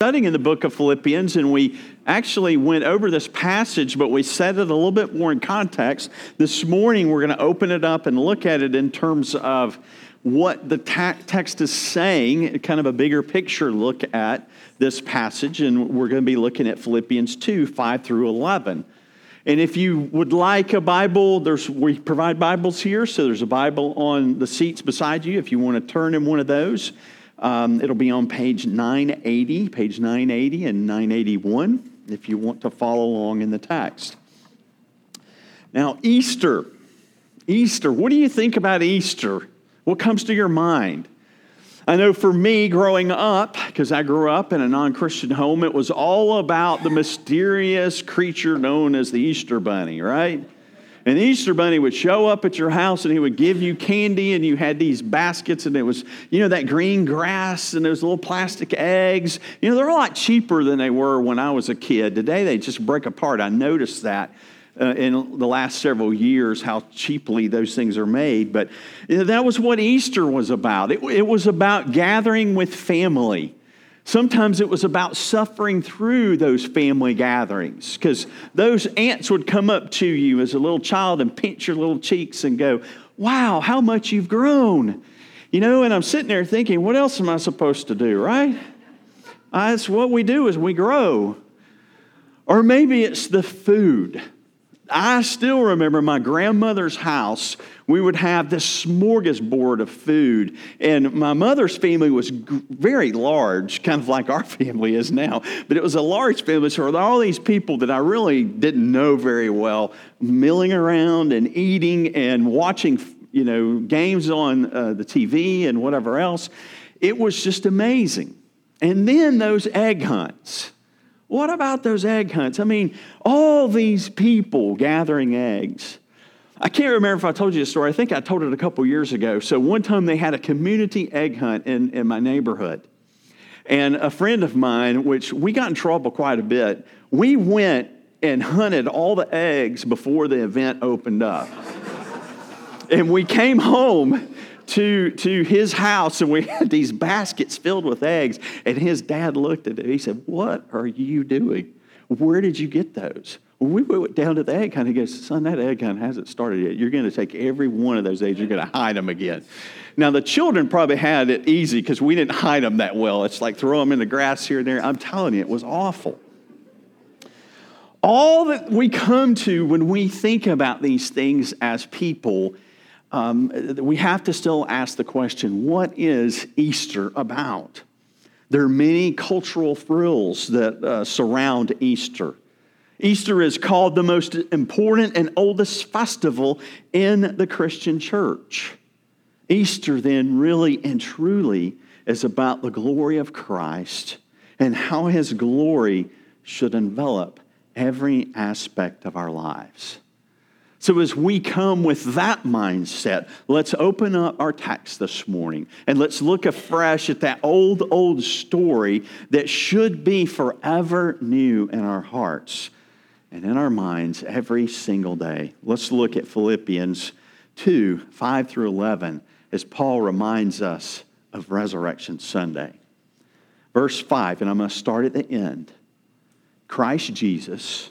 studying in the book of Philippians, and we actually went over this passage, but we set it a little bit more in context. This morning, we're going to open it up and look at it in terms of what the ta- text is saying, kind of a bigger picture look at this passage, and we're going to be looking at Philippians 2 5 through 11. And if you would like a Bible, there's, we provide Bibles here, so there's a Bible on the seats beside you if you want to turn in one of those. Um, it'll be on page 980, page 980 and 981 if you want to follow along in the text. Now, Easter. Easter. What do you think about Easter? What comes to your mind? I know for me growing up, because I grew up in a non Christian home, it was all about the mysterious creature known as the Easter Bunny, right? And the Easter Bunny would show up at your house and he would give you candy, and you had these baskets, and it was, you know, that green grass and those little plastic eggs. You know, they're a lot cheaper than they were when I was a kid. Today they just break apart. I noticed that. Uh, in the last several years, how cheaply those things are made. But you know, that was what Easter was about. It, it was about gathering with family. Sometimes it was about suffering through those family gatherings because those aunts would come up to you as a little child and pinch your little cheeks and go, Wow, how much you've grown. You know, and I'm sitting there thinking, What else am I supposed to do, right? That's what we do is we grow. Or maybe it's the food. I still remember my grandmother's house. We would have this smorgasbord of food. And my mother's family was very large, kind of like our family is now. But it was a large family. So were all these people that I really didn't know very well, milling around and eating and watching, you know, games on uh, the TV and whatever else. It was just amazing. And then those egg hunts. What about those egg hunts? I mean, all these people gathering eggs. I can't remember if I told you this story. I think I told it a couple years ago. So, one time they had a community egg hunt in, in my neighborhood. And a friend of mine, which we got in trouble quite a bit, we went and hunted all the eggs before the event opened up. and we came home to, to his house and we had these baskets filled with eggs. And his dad looked at it. He said, What are you doing? Where did you get those? We went down to the egg hunt. He goes, Son, that egg hunt hasn't started yet. You're going to take every one of those eggs, you're going to hide them again. Now, the children probably had it easy because we didn't hide them that well. It's like throw them in the grass here and there. I'm telling you, it was awful. All that we come to when we think about these things as people um, we have to still ask the question what is Easter about? There are many cultural thrills that uh, surround Easter. Easter is called the most important and oldest festival in the Christian church. Easter, then, really and truly is about the glory of Christ and how his glory should envelop every aspect of our lives. So, as we come with that mindset, let's open up our text this morning and let's look afresh at that old, old story that should be forever new in our hearts and in our minds every single day. Let's look at Philippians 2 5 through 11 as Paul reminds us of Resurrection Sunday. Verse 5, and I'm going to start at the end. Christ Jesus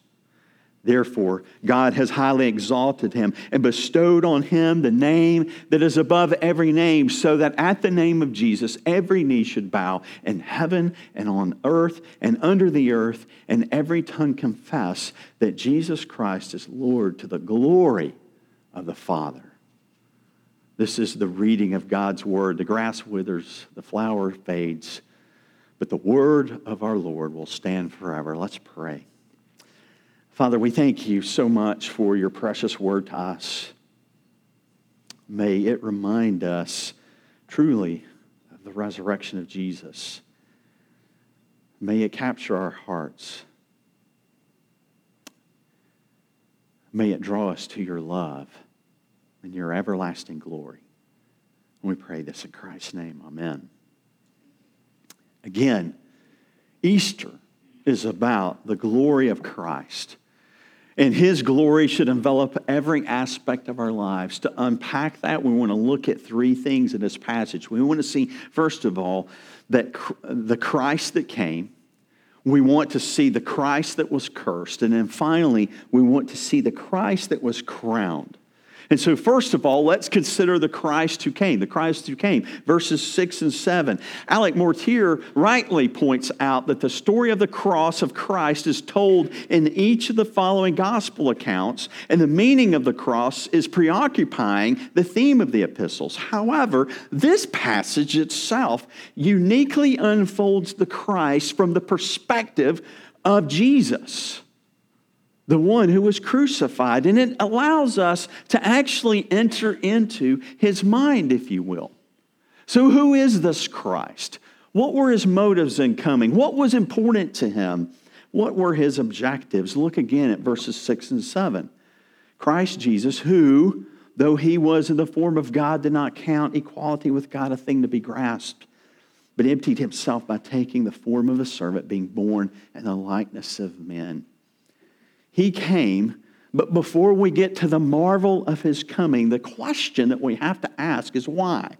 Therefore, God has highly exalted him and bestowed on him the name that is above every name, so that at the name of Jesus every knee should bow in heaven and on earth and under the earth, and every tongue confess that Jesus Christ is Lord to the glory of the Father. This is the reading of God's word. The grass withers, the flower fades, but the word of our Lord will stand forever. Let's pray. Father, we thank you so much for your precious word to us. May it remind us truly of the resurrection of Jesus. May it capture our hearts. May it draw us to your love and your everlasting glory. And We pray this in Christ's name. Amen. Again, Easter is about the glory of Christ. And his glory should envelop every aspect of our lives. To unpack that, we want to look at three things in this passage. We want to see, first of all, that the Christ that came. We want to see the Christ that was cursed. And then finally, we want to see the Christ that was crowned. And so, first of all, let's consider the Christ who came, the Christ who came. Verses 6 and 7. Alec Motyer rightly points out that the story of the cross of Christ is told in each of the following gospel accounts, and the meaning of the cross is preoccupying the theme of the epistles. However, this passage itself uniquely unfolds the Christ from the perspective of Jesus the one who was crucified. And it allows us to actually enter into his mind, if you will. So, who is this Christ? What were his motives in coming? What was important to him? What were his objectives? Look again at verses 6 and 7. Christ Jesus, who, though he was in the form of God, did not count equality with God a thing to be grasped, but emptied himself by taking the form of a servant, being born in the likeness of men. He came, but before we get to the marvel of his coming, the question that we have to ask is why?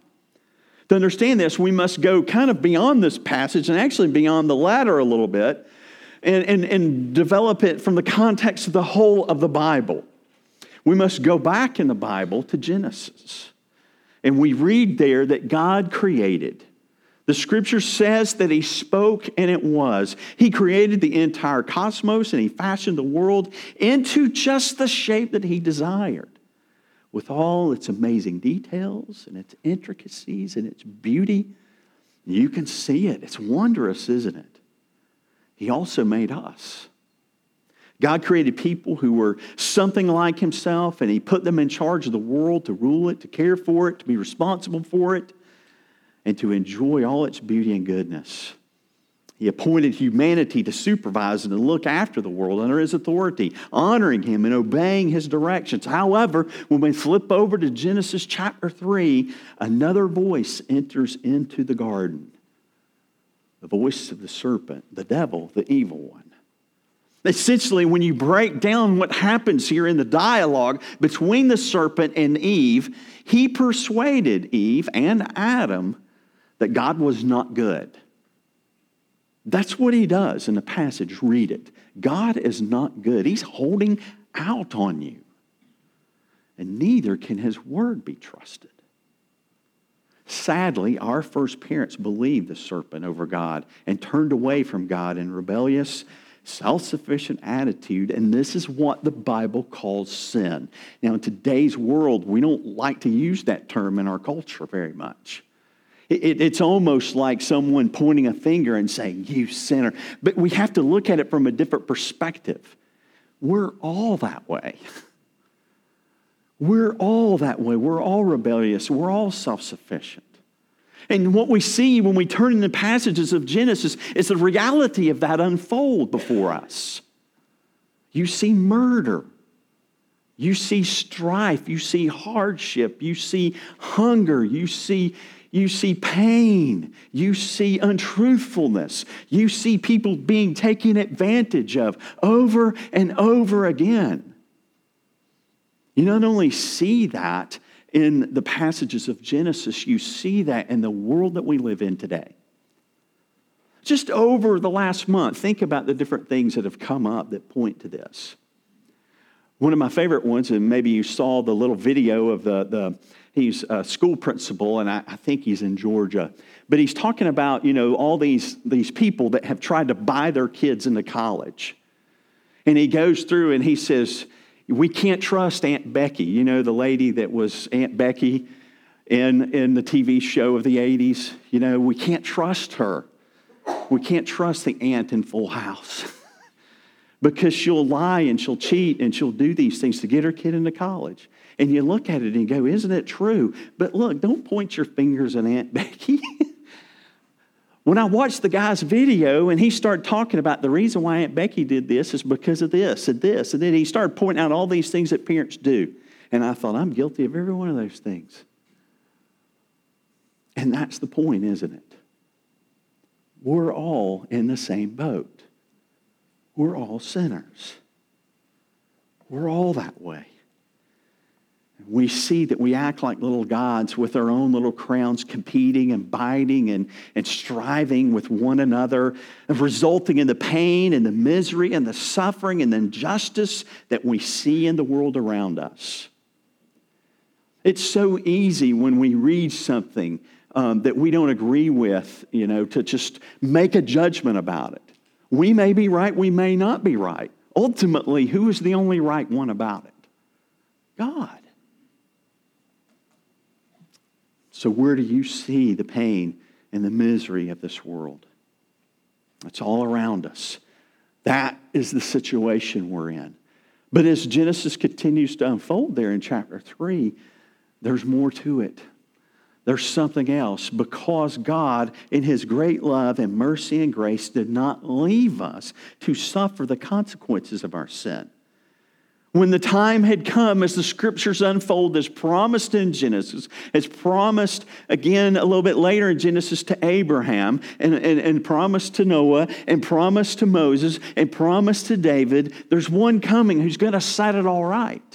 To understand this, we must go kind of beyond this passage and actually beyond the latter a little bit and, and, and develop it from the context of the whole of the Bible. We must go back in the Bible to Genesis. And we read there that God created the scripture says that he spoke and it was. He created the entire cosmos and he fashioned the world into just the shape that he desired, with all its amazing details and its intricacies and its beauty. You can see it. It's wondrous, isn't it? He also made us. God created people who were something like himself, and he put them in charge of the world to rule it, to care for it, to be responsible for it and to enjoy all its beauty and goodness. He appointed humanity to supervise and to look after the world under his authority, honoring him and obeying his directions. However, when we flip over to Genesis chapter 3, another voice enters into the garden the voice of the serpent, the devil, the evil one. Essentially, when you break down what happens here in the dialogue between the serpent and Eve, he persuaded Eve and Adam that God was not good. That's what he does in the passage. Read it. God is not good. He's holding out on you. And neither can his word be trusted. Sadly, our first parents believed the serpent over God and turned away from God in rebellious, self sufficient attitude. And this is what the Bible calls sin. Now, in today's world, we don't like to use that term in our culture very much. It, it's almost like someone pointing a finger and saying, You sinner. But we have to look at it from a different perspective. We're all that way. We're all that way. We're all rebellious. We're all self sufficient. And what we see when we turn in the passages of Genesis is the reality of that unfold before us. You see murder. You see strife. You see hardship. You see hunger. You see you see pain. You see untruthfulness. You see people being taken advantage of over and over again. You not only see that in the passages of Genesis, you see that in the world that we live in today. Just over the last month, think about the different things that have come up that point to this. One of my favorite ones, and maybe you saw the little video of the, the He's a school principal, and I, I think he's in Georgia. But he's talking about, you know, all these, these people that have tried to buy their kids into college. And he goes through and he says, We can't trust Aunt Becky, you know, the lady that was Aunt Becky in, in the TV show of the 80s. You know, we can't trust her. We can't trust the aunt in Full House because she'll lie and she'll cheat and she'll do these things to get her kid into college. And you look at it and go, Isn't it true? But look, don't point your fingers at Aunt Becky. when I watched the guy's video and he started talking about the reason why Aunt Becky did this is because of this and this, and then he started pointing out all these things that parents do. And I thought, I'm guilty of every one of those things. And that's the point, isn't it? We're all in the same boat. We're all sinners. We're all that way. We see that we act like little gods with our own little crowns, competing and biting and, and striving with one another, and resulting in the pain and the misery and the suffering and the injustice that we see in the world around us. It's so easy when we read something um, that we don't agree with, you know, to just make a judgment about it. We may be right, we may not be right. Ultimately, who is the only right one about it? God. So, where do you see the pain and the misery of this world? It's all around us. That is the situation we're in. But as Genesis continues to unfold there in chapter 3, there's more to it. There's something else because God, in His great love and mercy and grace, did not leave us to suffer the consequences of our sin. When the time had come, as the scriptures unfold, as promised in Genesis, as promised again a little bit later in Genesis to Abraham, and, and, and promised to Noah, and promised to Moses, and promised to David, there's one coming who's going to set it all right.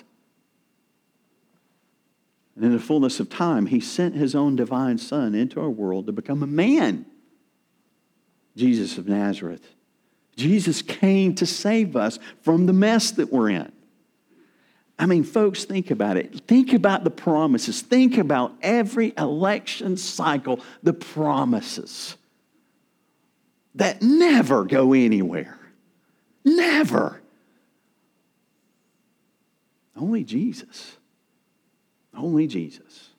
And in the fullness of time, he sent his own divine son into our world to become a man. Jesus of Nazareth. Jesus came to save us from the mess that we're in. I mean, folks, think about it. Think about the promises. Think about every election cycle, the promises that never go anywhere. Never. Only Jesus. Only Jesus.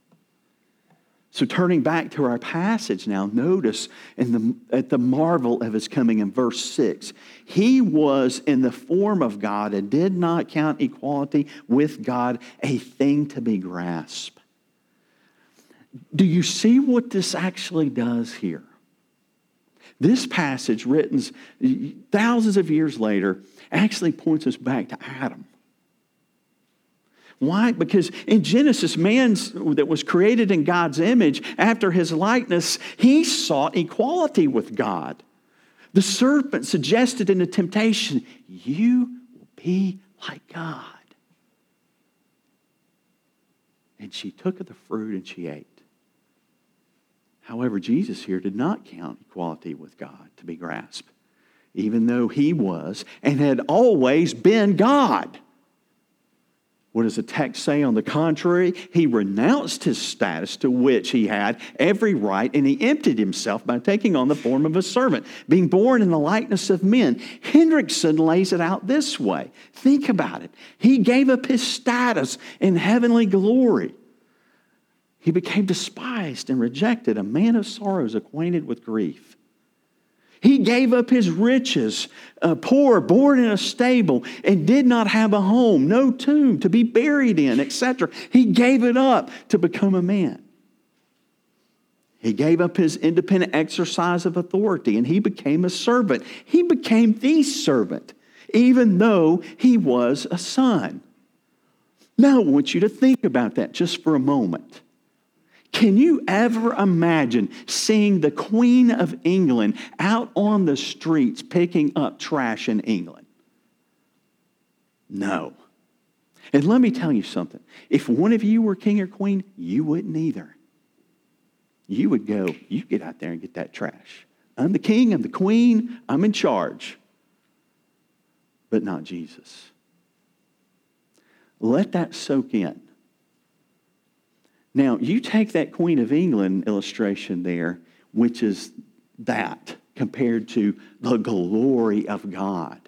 So, turning back to our passage now, notice in the, at the marvel of his coming in verse 6. He was in the form of God and did not count equality with God a thing to be grasped. Do you see what this actually does here? This passage, written thousands of years later, actually points us back to Adam. Why? Because in Genesis, man that was created in God's image after his likeness, he sought equality with God. The serpent suggested in the temptation, You will be like God. And she took of the fruit and she ate. However, Jesus here did not count equality with God to be grasped, even though he was and had always been God. What does the text say? On the contrary, he renounced his status to which he had every right, and he emptied himself by taking on the form of a servant, being born in the likeness of men. Hendriksen lays it out this way think about it. He gave up his status in heavenly glory. He became despised and rejected, a man of sorrows, acquainted with grief. He gave up his riches, uh, poor, born in a stable, and did not have a home, no tomb to be buried in, etc. He gave it up to become a man. He gave up his independent exercise of authority and he became a servant. He became the servant, even though he was a son. Now, I want you to think about that just for a moment. Can you ever imagine seeing the Queen of England out on the streets picking up trash in England? No. And let me tell you something. If one of you were king or queen, you wouldn't either. You would go, you get out there and get that trash. I'm the king, I'm the queen, I'm in charge. But not Jesus. Let that soak in. Now, you take that Queen of England illustration there, which is that compared to the glory of God.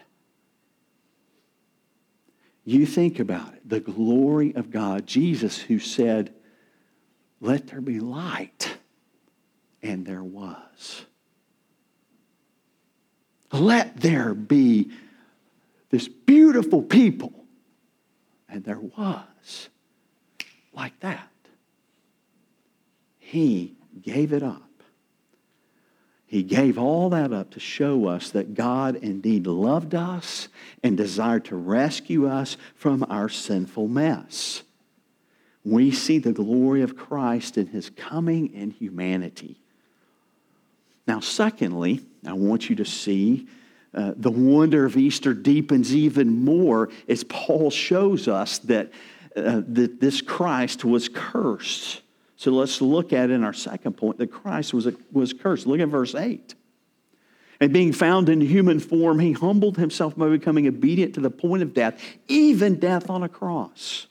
You think about it the glory of God. Jesus, who said, Let there be light, and there was. Let there be this beautiful people, and there was. Like that. He gave it up. He gave all that up to show us that God indeed loved us and desired to rescue us from our sinful mess. we see the glory of Christ in his coming in humanity. Now, secondly, I want you to see uh, the wonder of Easter deepens even more as Paul shows us that, uh, that this Christ was cursed. So let's look at in our second point that Christ was, was cursed. Look at verse 8. And being found in human form, he humbled himself by becoming obedient to the point of death, even death on a cross.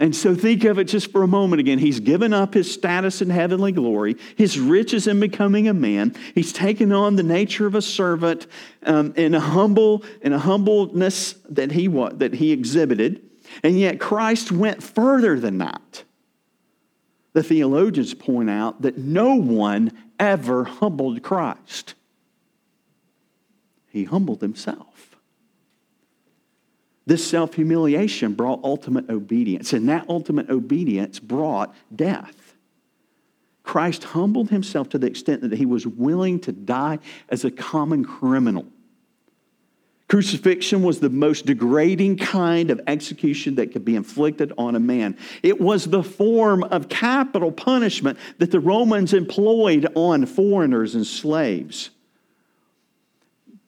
And so think of it just for a moment again. He's given up his status in heavenly glory, his riches in becoming a man. He's taken on the nature of a servant um, in a humble, in a humbleness that he that he exhibited. And yet Christ went further than that. The theologians point out that no one ever humbled Christ. He humbled himself. This self humiliation brought ultimate obedience, and that ultimate obedience brought death. Christ humbled himself to the extent that he was willing to die as a common criminal. Crucifixion was the most degrading kind of execution that could be inflicted on a man. It was the form of capital punishment that the Romans employed on foreigners and slaves.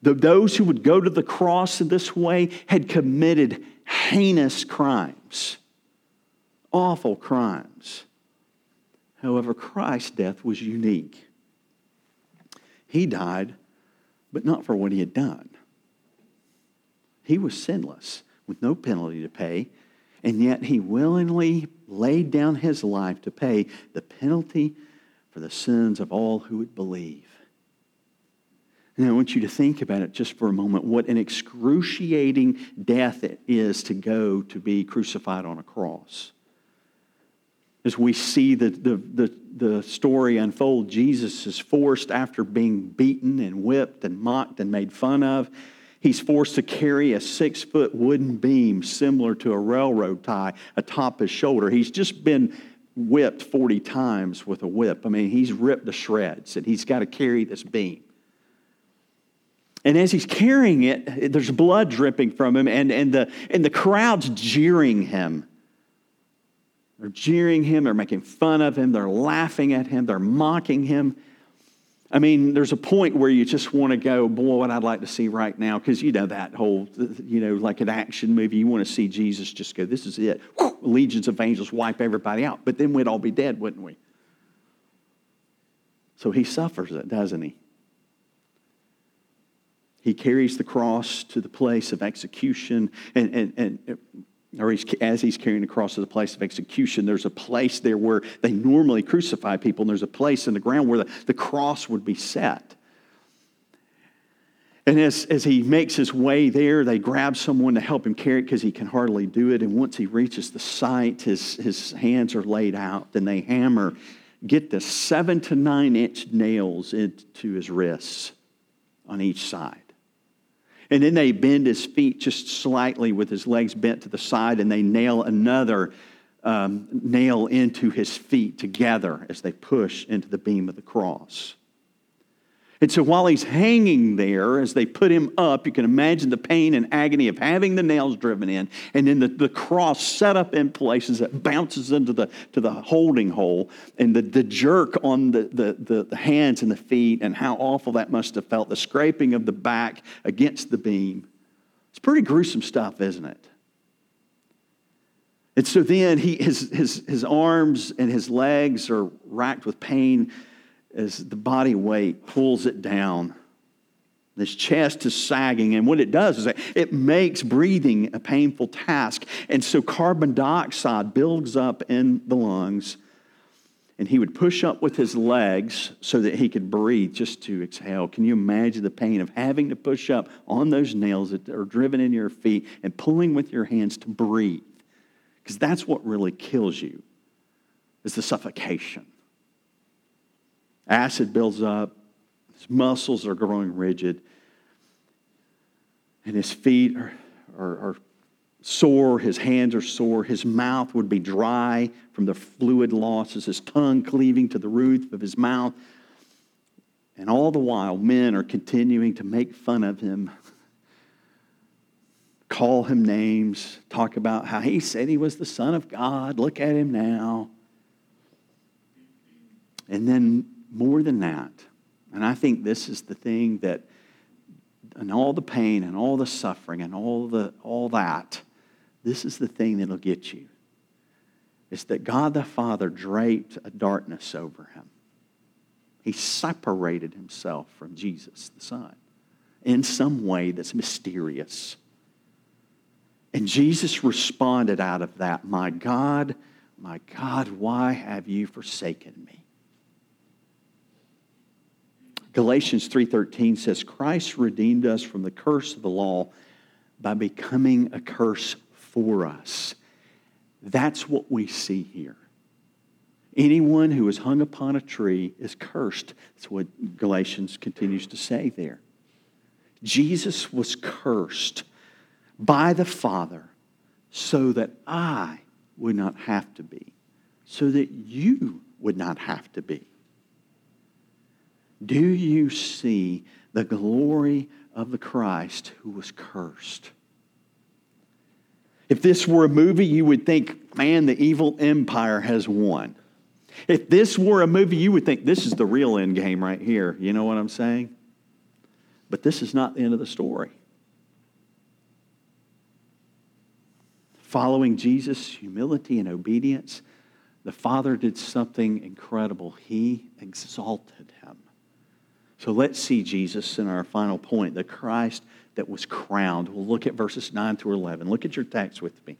Those who would go to the cross in this way had committed heinous crimes, awful crimes. However, Christ's death was unique. He died, but not for what he had done. He was sinless with no penalty to pay, and yet he willingly laid down his life to pay the penalty for the sins of all who would believe. And I want you to think about it just for a moment what an excruciating death it is to go to be crucified on a cross. As we see the, the, the, the story unfold, Jesus is forced after being beaten and whipped and mocked and made fun of. He's forced to carry a six foot wooden beam similar to a railroad tie atop his shoulder. He's just been whipped 40 times with a whip. I mean, he's ripped to shreds and he's got to carry this beam. And as he's carrying it, there's blood dripping from him, and, and, the, and the crowd's jeering him. They're jeering him, they're making fun of him, they're laughing at him, they're mocking him. I mean, there's a point where you just want to go, boy, what I'd like to see right now, because you know that whole, you know, like an action movie, you want to see Jesus just go, this is it. Legions of angels wipe everybody out. But then we'd all be dead, wouldn't we? So he suffers it, doesn't he? He carries the cross to the place of execution. And, and, and or he's, as he's carrying the cross to the place of execution, there's a place there where they normally crucify people, and there's a place in the ground where the, the cross would be set. And as, as he makes his way there, they grab someone to help him carry it because he can hardly do it. And once he reaches the site, his, his hands are laid out, and they hammer, get the seven to nine inch nails into his wrists on each side. And then they bend his feet just slightly with his legs bent to the side, and they nail another um, nail into his feet together as they push into the beam of the cross. And so while he's hanging there, as they put him up, you can imagine the pain and agony of having the nails driven in, and then the, the cross set up in places that bounces into the, to the holding hole, and the, the jerk on the, the, the hands and the feet, and how awful that must have felt, the scraping of the back against the beam. It's pretty gruesome stuff, isn't it? And so then he, his, his, his arms and his legs are racked with pain as the body weight pulls it down. This chest is sagging, and what it does is it makes breathing a painful task. And so carbon dioxide builds up in the lungs, and he would push up with his legs so that he could breathe just to exhale. Can you imagine the pain of having to push up on those nails that are driven in your feet and pulling with your hands to breathe? Because that's what really kills you, is the suffocation. Acid builds up, his muscles are growing rigid, and his feet are, are, are sore, his hands are sore, his mouth would be dry from the fluid losses, his tongue cleaving to the roof of his mouth. And all the while, men are continuing to make fun of him call him names, talk about how he said he was the Son of God. Look at him now. And then, more than that, and I think this is the thing that, and all the pain and all the suffering and all, the, all that, this is the thing that'll get you. It's that God the Father draped a darkness over him. He separated himself from Jesus the Son in some way that's mysterious. And Jesus responded out of that, My God, my God, why have you forsaken me? Galatians 3:13 says Christ redeemed us from the curse of the law by becoming a curse for us. That's what we see here. Anyone who is hung upon a tree is cursed. That's what Galatians continues to say there. Jesus was cursed by the Father so that I would not have to be, so that you would not have to be. Do you see the glory of the Christ who was cursed? If this were a movie, you would think, man, the evil empire has won. If this were a movie, you would think this is the real end game right here. You know what I'm saying? But this is not the end of the story. Following Jesus' humility and obedience, the Father did something incredible. He exalted him. So let's see Jesus in our final point, the Christ that was crowned. We'll look at verses 9 through 11. Look at your text with me.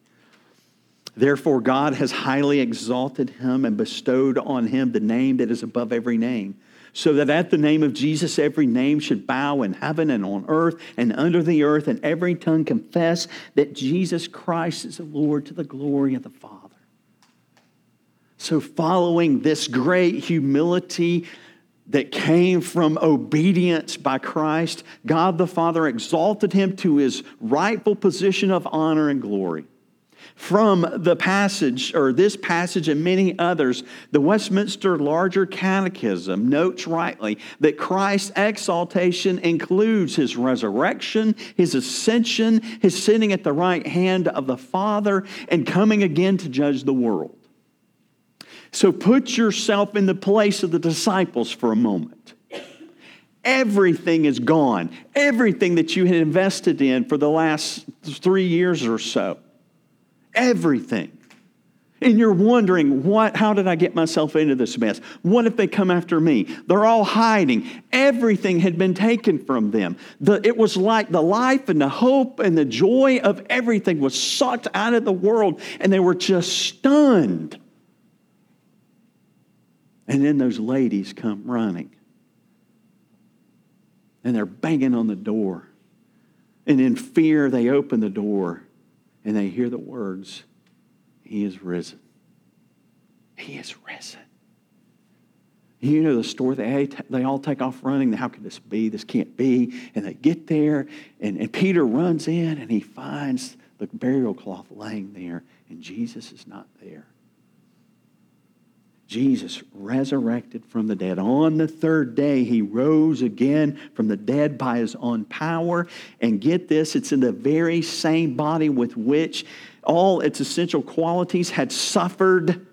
Therefore, God has highly exalted him and bestowed on him the name that is above every name, so that at the name of Jesus every name should bow in heaven and on earth and under the earth, and every tongue confess that Jesus Christ is the Lord to the glory of the Father. So, following this great humility, that came from obedience by Christ, God the Father exalted him to his rightful position of honor and glory. From the passage, or this passage and many others, the Westminster Larger Catechism notes rightly that Christ's exaltation includes his resurrection, his ascension, his sitting at the right hand of the Father, and coming again to judge the world. So put yourself in the place of the disciples for a moment. Everything is gone. Everything that you had invested in for the last three years or so. Everything. And you're wondering, what, how did I get myself into this mess? What if they come after me? They're all hiding. Everything had been taken from them. The, it was like the life and the hope and the joy of everything was sucked out of the world, and they were just stunned. And then those ladies come running. And they're banging on the door. And in fear, they open the door and they hear the words He is risen. He is risen. You know the story, they, they all take off running. How could this be? This can't be. And they get there, and, and Peter runs in and he finds the burial cloth laying there, and Jesus is not there. Jesus resurrected from the dead. On the third day, he rose again from the dead by his own power. And get this, it's in the very same body with which all its essential qualities had suffered.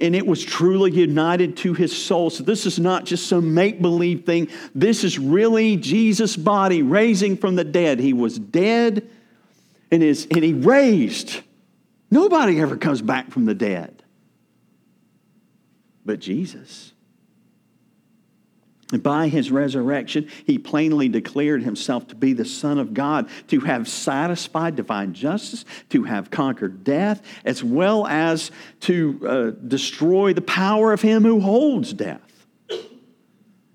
And it was truly united to his soul. So, this is not just some make believe thing. This is really Jesus' body raising from the dead. He was dead and, is, and he raised. Nobody ever comes back from the dead but Jesus. And by his resurrection, he plainly declared himself to be the Son of God, to have satisfied divine justice, to have conquered death, as well as to uh, destroy the power of him who holds death.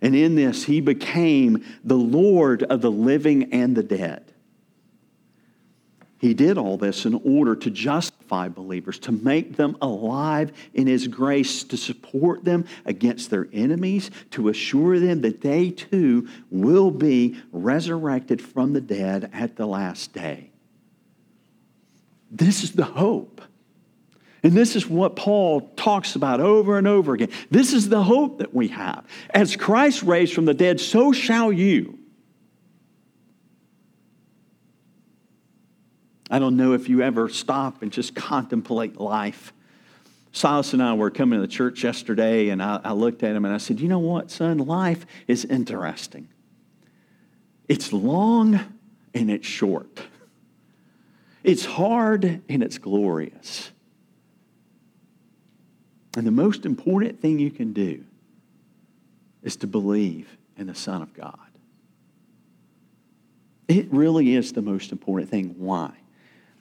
And in this, he became the Lord of the living and the dead. He did all this in order to believers, to make them alive in His grace, to support them against their enemies, to assure them that they too will be resurrected from the dead at the last day. This is the hope. And this is what Paul talks about over and over again. This is the hope that we have. As Christ raised from the dead, so shall you. I don't know if you ever stop and just contemplate life. Silas and I were coming to the church yesterday, and I, I looked at him and I said, You know what, son? Life is interesting. It's long and it's short. It's hard and it's glorious. And the most important thing you can do is to believe in the Son of God. It really is the most important thing. Why?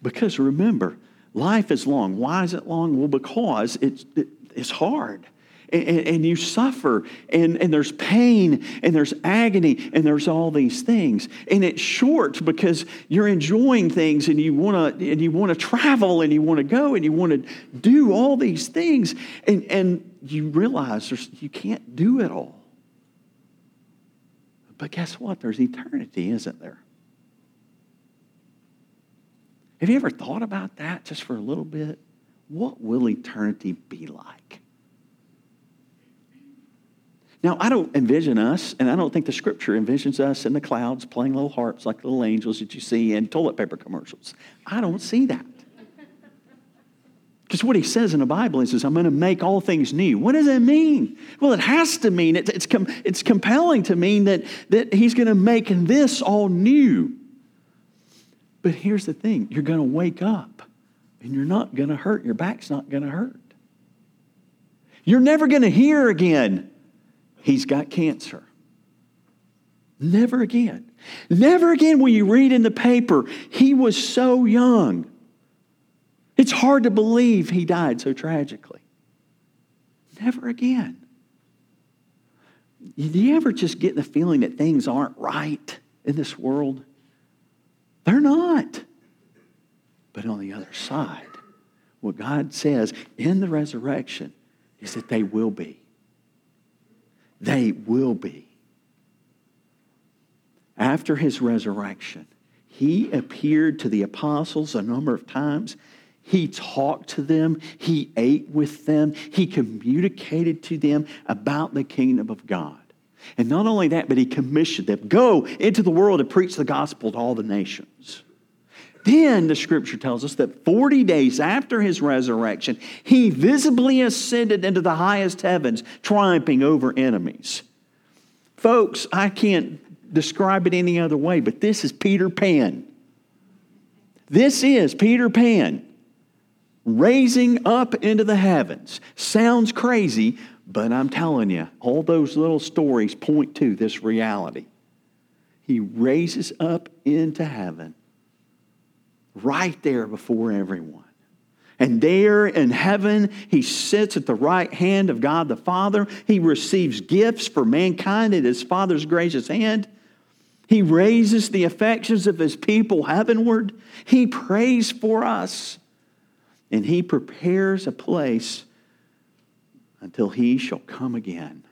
Because remember, life is long. Why is it long? Well, because it's, it's hard. And, and, you suffer, and, and there's pain, and there's agony, and there's all these things. And it's short because you're enjoying things, and you want to, and you want to travel, and you want to go, and you want to do all these things, and, and you realize there's, you can't do it all. But guess what? There's eternity, isn't there? Have you ever thought about that just for a little bit? What will eternity be like? Now, I don't envision us, and I don't think the scripture envisions us in the clouds playing little harps like little angels that you see in toilet paper commercials. I don't see that. Because what he says in the Bible is, is I'm going to make all things new. What does that mean? Well, it has to mean, it, it's, com, it's compelling to mean that, that he's going to make this all new. But here's the thing you're going to wake up and you're not going to hurt. Your back's not going to hurt. You're never going to hear again, he's got cancer. Never again. Never again will you read in the paper, he was so young. It's hard to believe he died so tragically. Never again. Do you ever just get the feeling that things aren't right in this world? They're not. But on the other side, what God says in the resurrection is that they will be. They will be. After his resurrection, he appeared to the apostles a number of times. He talked to them. He ate with them. He communicated to them about the kingdom of God. And not only that, but he commissioned them go into the world and preach the gospel to all the nations. Then the scripture tells us that 40 days after his resurrection, he visibly ascended into the highest heavens, triumphing over enemies. Folks, I can't describe it any other way, but this is Peter Pan. This is Peter Pan raising up into the heavens. Sounds crazy, but I'm telling you, all those little stories point to this reality. He raises up into heaven right there before everyone. And there in heaven, he sits at the right hand of God the Father. He receives gifts for mankind at his Father's gracious hand. He raises the affections of his people heavenward. He prays for us. And he prepares a place until he shall come again.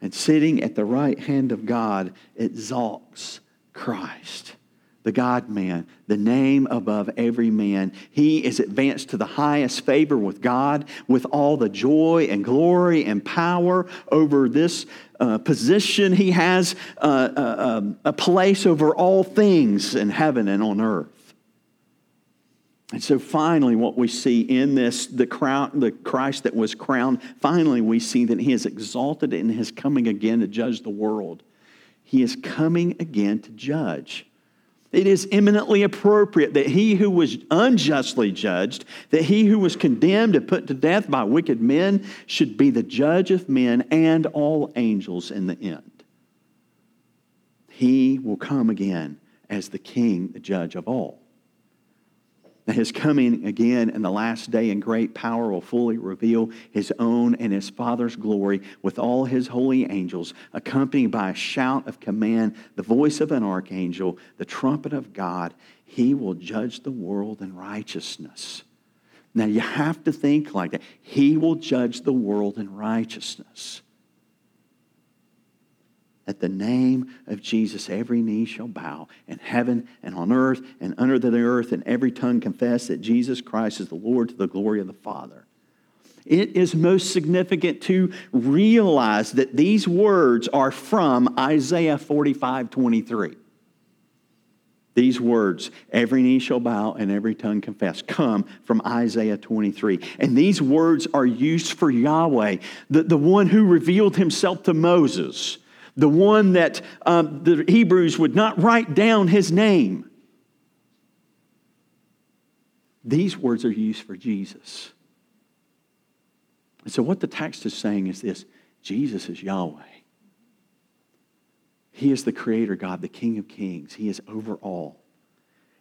And sitting at the right hand of God exalts Christ, the God man, the name above every man. He is advanced to the highest favor with God, with all the joy and glory and power over this uh, position. He has uh, uh, um, a place over all things in heaven and on earth. And so finally, what we see in this, the, crown, the Christ that was crowned, finally we see that he is exalted and is coming again to judge the world. He is coming again to judge. It is eminently appropriate that he who was unjustly judged, that he who was condemned and put to death by wicked men, should be the judge of men and all angels in the end. He will come again as the king, the judge of all that his coming again in the last day in great power will fully reveal his own and his Father's glory with all his holy angels, accompanied by a shout of command, the voice of an archangel, the trumpet of God. He will judge the world in righteousness. Now you have to think like that. He will judge the world in righteousness. At the name of Jesus, every knee shall bow in heaven and on earth and under the earth, and every tongue confess that Jesus Christ is the Lord to the glory of the Father. It is most significant to realize that these words are from Isaiah 45 23. These words, every knee shall bow and every tongue confess, come from Isaiah 23. And these words are used for Yahweh, the, the one who revealed himself to Moses, the one that um, the Hebrews would not write down his name. These words are used for Jesus. And so, what the text is saying is this Jesus is Yahweh. He is the Creator God, the King of Kings. He is over all.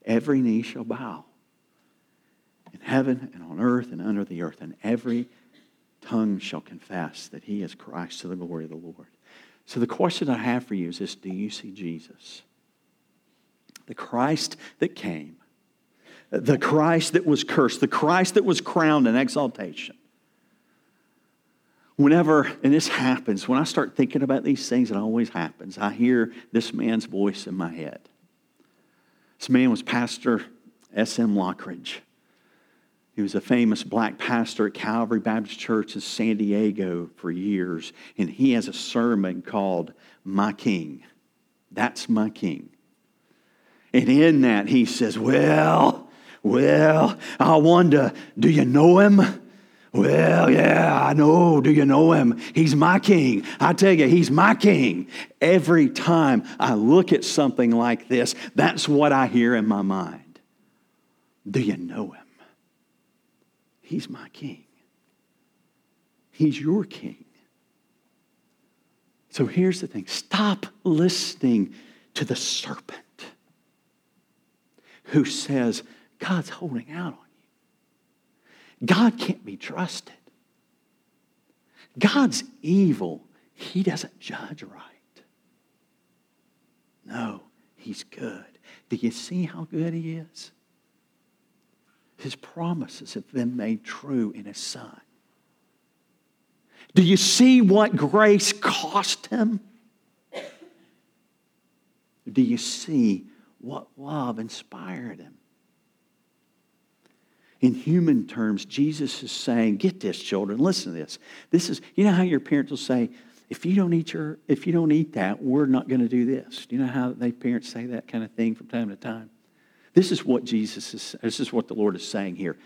Every knee shall bow in heaven and on earth and under the earth, and every tongue shall confess that He is Christ to the glory of the Lord. So, the question I have for you is this Do you see Jesus? The Christ that came, the Christ that was cursed, the Christ that was crowned in exaltation whenever, and this happens, when I start thinking about these things, it always happens. I hear this man's voice in my head. This man was Pastor S.M. Lockridge. He was a famous black pastor at Calvary Baptist Church in San Diego for years, and he has a sermon called My King. That's my King. And in that, he says, Well, well, I wonder, do you know him? Well, yeah, I know. Do you know him? He's my king. I tell you, he's my king. Every time I look at something like this, that's what I hear in my mind. Do you know him? He's my king. He's your king. So here's the thing stop listening to the serpent who says, God's holding out on you. God can't be trusted. God's evil. He doesn't judge right. No, He's good. Do you see how good He is? His promises have been made true in His Son. Do you see what grace cost Him? Do you see what love inspired Him? in human terms, Jesus is saying, get this, children, listen to this. This is, you know how your parents will say, if you don't eat your, if you don't eat that, we're not going to do this. Do you know how they parents say that kind of thing from time to time? This is what Jesus is, this is what the Lord is saying here.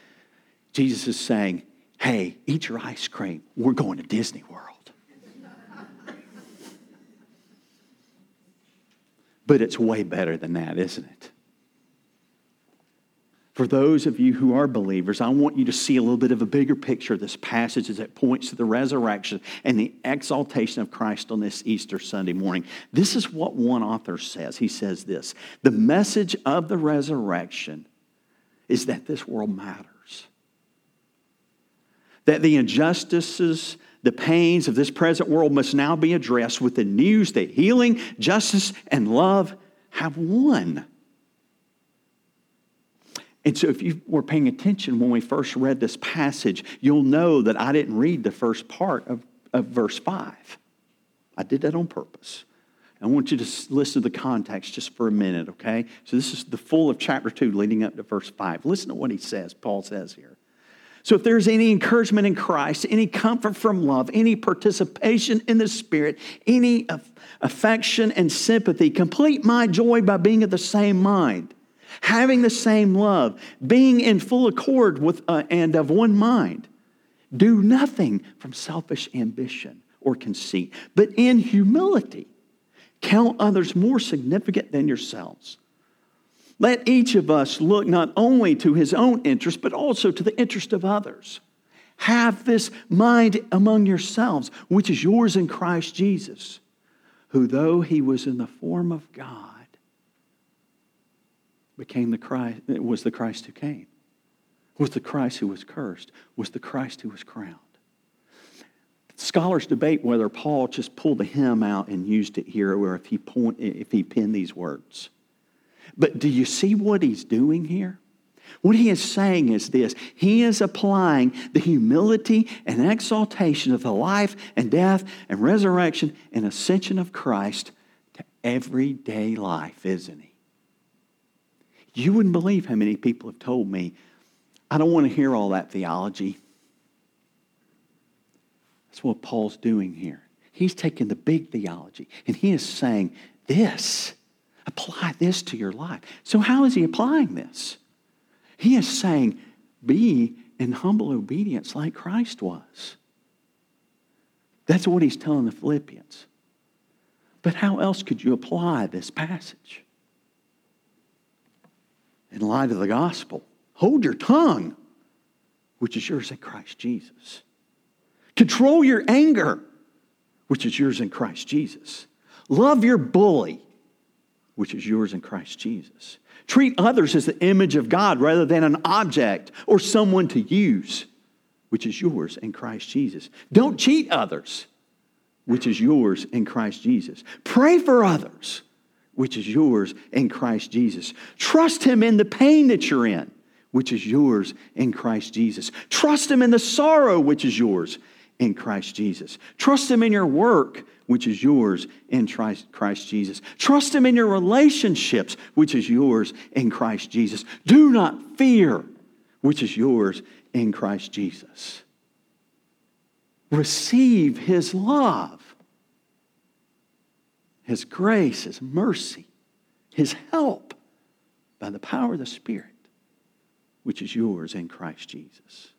Jesus is saying, hey, eat your ice cream. We're going to Disney World. but it's way better than that, isn't it? For those of you who are believers, I want you to see a little bit of a bigger picture of this passage as it points to the resurrection and the exaltation of Christ on this Easter Sunday morning. This is what one author says. He says this The message of the resurrection is that this world matters, that the injustices, the pains of this present world must now be addressed with the news that healing, justice, and love have won. And so, if you were paying attention when we first read this passage, you'll know that I didn't read the first part of, of verse 5. I did that on purpose. I want you to listen to the context just for a minute, okay? So, this is the full of chapter 2 leading up to verse 5. Listen to what he says, Paul says here. So, if there's any encouragement in Christ, any comfort from love, any participation in the Spirit, any affection and sympathy, complete my joy by being of the same mind having the same love, being in full accord with uh, and of one mind. Do nothing from selfish ambition or conceit, but in humility count others more significant than yourselves. Let each of us look not only to his own interest, but also to the interest of others. Have this mind among yourselves, which is yours in Christ Jesus, who, though he was in the form of God, became the Christ, was the Christ who came, was the Christ who was cursed, was the Christ who was crowned. Scholars debate whether Paul just pulled the hymn out and used it here or if he, point, if he penned these words. But do you see what he's doing here? What he is saying is this He is applying the humility and exaltation of the life and death and resurrection and ascension of Christ to everyday life, isn't he? You wouldn't believe how many people have told me, I don't want to hear all that theology. That's what Paul's doing here. He's taking the big theology and he is saying, This, Apply this to your life. So, how is he applying this? He is saying, be in humble obedience like Christ was. That's what he's telling the Philippians. But how else could you apply this passage? In light of the gospel, hold your tongue, which is yours in Christ Jesus. Control your anger, which is yours in Christ Jesus. Love your bully, which is yours in Christ Jesus. Treat others as the image of God rather than an object or someone to use, which is yours in Christ Jesus. Don't cheat others, which is yours in Christ Jesus. Pray for others, which is yours in Christ Jesus. Trust Him in the pain that you're in, which is yours in Christ Jesus. Trust Him in the sorrow, which is yours in Christ Jesus. Trust Him in your work, which is yours in Christ Jesus. Trust Him in your relationships, which is yours in Christ Jesus. Do not fear, which is yours in Christ Jesus. Receive His love, His grace, His mercy, His help by the power of the Spirit, which is yours in Christ Jesus.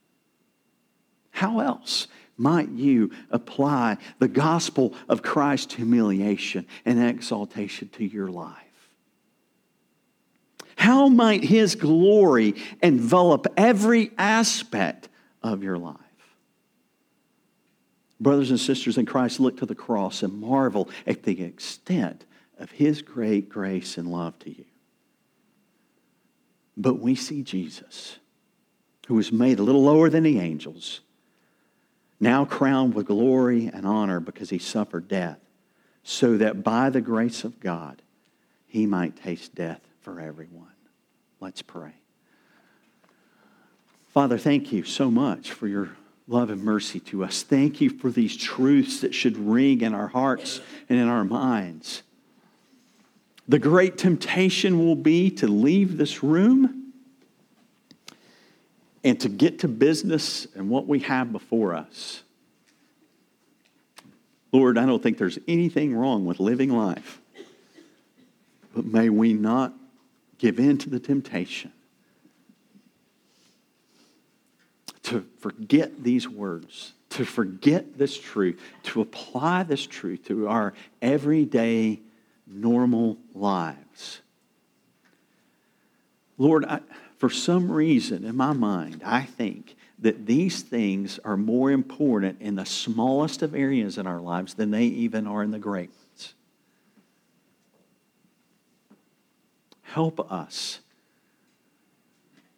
How else might you apply the gospel of Christ's humiliation and exaltation to your life? How might his glory envelop every aspect of your life? Brothers and sisters in Christ, look to the cross and marvel at the extent of his great grace and love to you. But we see Jesus, who was made a little lower than the angels now crowned with glory and honor because he suffered death, so that by the grace of God he might taste death for everyone. Let's pray. Father, thank you so much for your love and mercy to us. Thank you for these truths that should ring in our hearts and in our minds. The great temptation will be to leave this room and to get to business and what we have before us. Lord, I don't think there's anything wrong with living life, but may we not give in to the temptation to forget these words, to forget this truth, to apply this truth to our everyday, normal lives. Lord, I for some reason in my mind, I think that these things are more important in the smallest of areas in our lives than they even are in the great ones. Help us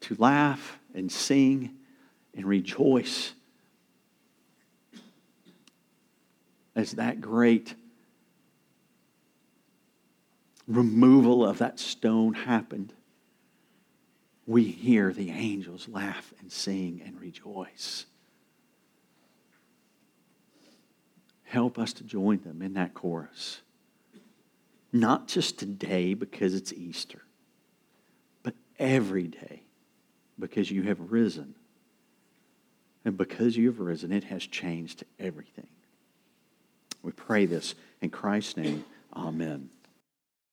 to laugh and sing and rejoice as that great removal of that stone happened we hear the angels laugh and sing and rejoice. Help us to join them in that chorus. Not just today because it's Easter, but every day because you have risen. And because you have risen, it has changed everything. We pray this in Christ's name. Amen.